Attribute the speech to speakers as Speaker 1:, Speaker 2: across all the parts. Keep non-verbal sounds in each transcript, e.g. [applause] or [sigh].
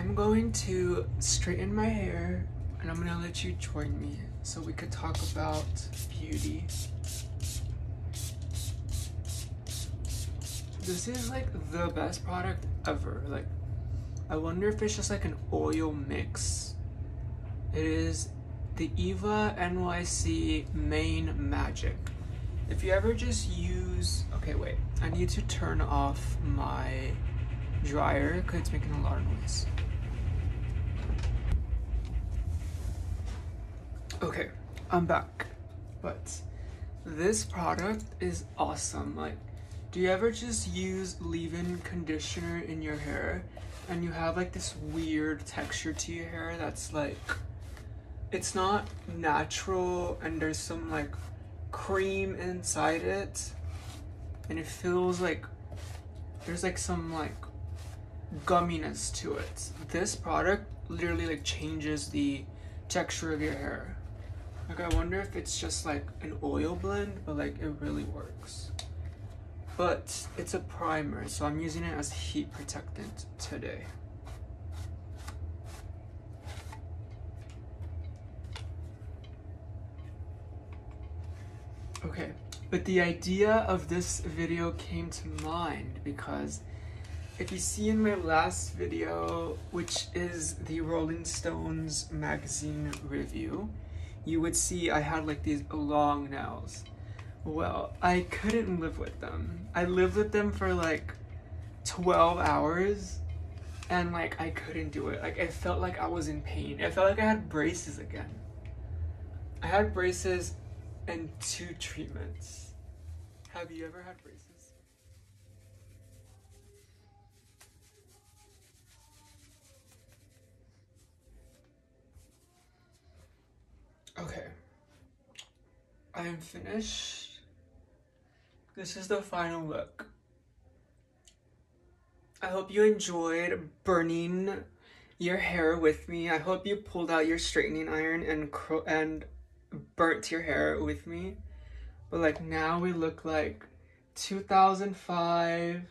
Speaker 1: I'm going to straighten my hair and I'm gonna let you join me so we could talk about beauty. This is like the best product ever. Like, I wonder if it's just like an oil mix. It is the Eva NYC Mane Magic. If you ever just use, okay, wait, I need to turn off my dryer because it's making a lot of noise. Okay, I'm back. But this product is awesome. Like, do you ever just use leave-in conditioner in your hair and you have like this weird texture to your hair that's like it's not natural and there's some like cream inside it and it feels like there's like some like gumminess to it. This product literally like changes the texture of your hair. Like I wonder if it's just like an oil blend, but like it really works. But it's a primer, so I'm using it as heat protectant today. Okay, but the idea of this video came to mind because if you see in my last video, which is the Rolling Stones magazine review, you would see I had like these long nails. Well, I couldn't live with them. I lived with them for like 12 hours and like I couldn't do it. Like it felt like I was in pain. It felt like I had braces again. I had braces and two treatments. Have you ever had braces? Okay. I am finished. This is the final look. I hope you enjoyed burning your hair with me. I hope you pulled out your straightening iron and and burnt your hair with me. But like now we look like 2005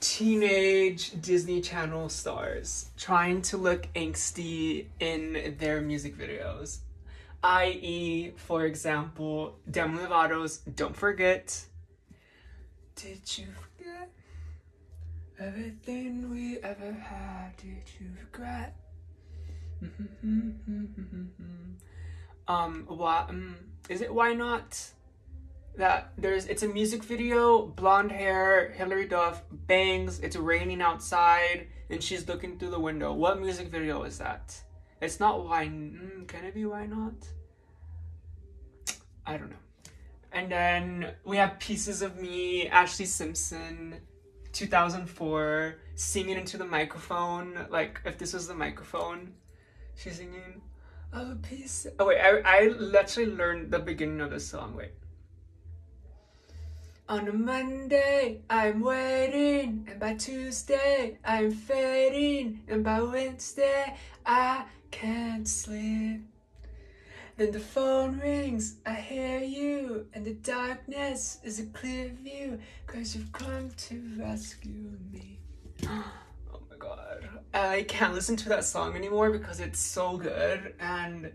Speaker 1: teenage Disney Channel stars trying to look angsty in their music videos. I.e., for example, Demi Lovato's Don't Forget. Did you forget everything we ever had? Did you regret? [laughs] um, why, um, is it Why Not? That there's it's a music video, blonde hair, Hilary Duff, bangs, it's raining outside, and she's looking through the window. What music video is that? It's not why mm, can it be why not? I don't know. And then we have Pieces of Me, Ashlee Simpson, 2004, singing into the microphone. Like, if this was the microphone, she's singing, Oh, a piece. Oh, wait, I, I literally learned the beginning of the song. Wait. On a Monday, I'm waiting, and by Tuesday, I'm fading, and by Wednesday, I can't sleep. Then the phone rings, I hear you, and the darkness is a clear view, cause you've come to rescue me. [gasps] Oh my god. I can't listen to that song anymore because it's so good, and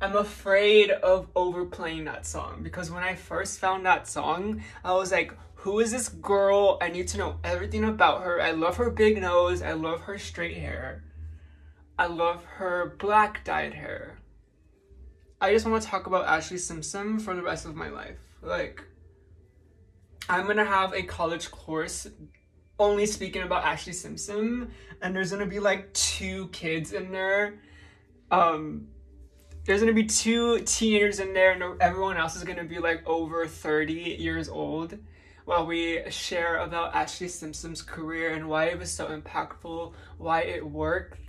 Speaker 1: I'm afraid of overplaying that song because when I first found that song, I was like, who is this girl? I need to know everything about her. I love her big nose. I love her straight hair. I love her black dyed hair. I just want to talk about Ashlee Simpson for the rest of my life. Like, I'm going to have a college course only speaking about Ashlee Simpson, and there's going to be like two kids in there. Um, there's gonna be two teenagers in there, and everyone else is gonna be like over 30 years old. While we share about Ashlee Simpson's career and why it was so impactful, why it worked,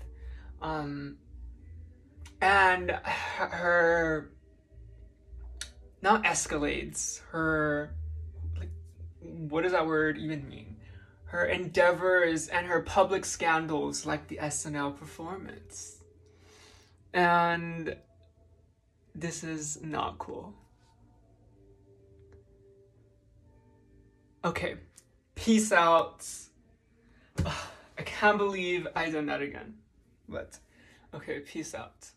Speaker 1: um, and her not escalades, her like, what does that word even mean? Her endeavors and her public scandals, like the SNL performance, and this is not cool. Okay, peace out. I can't believe I done that again. But okay, peace out.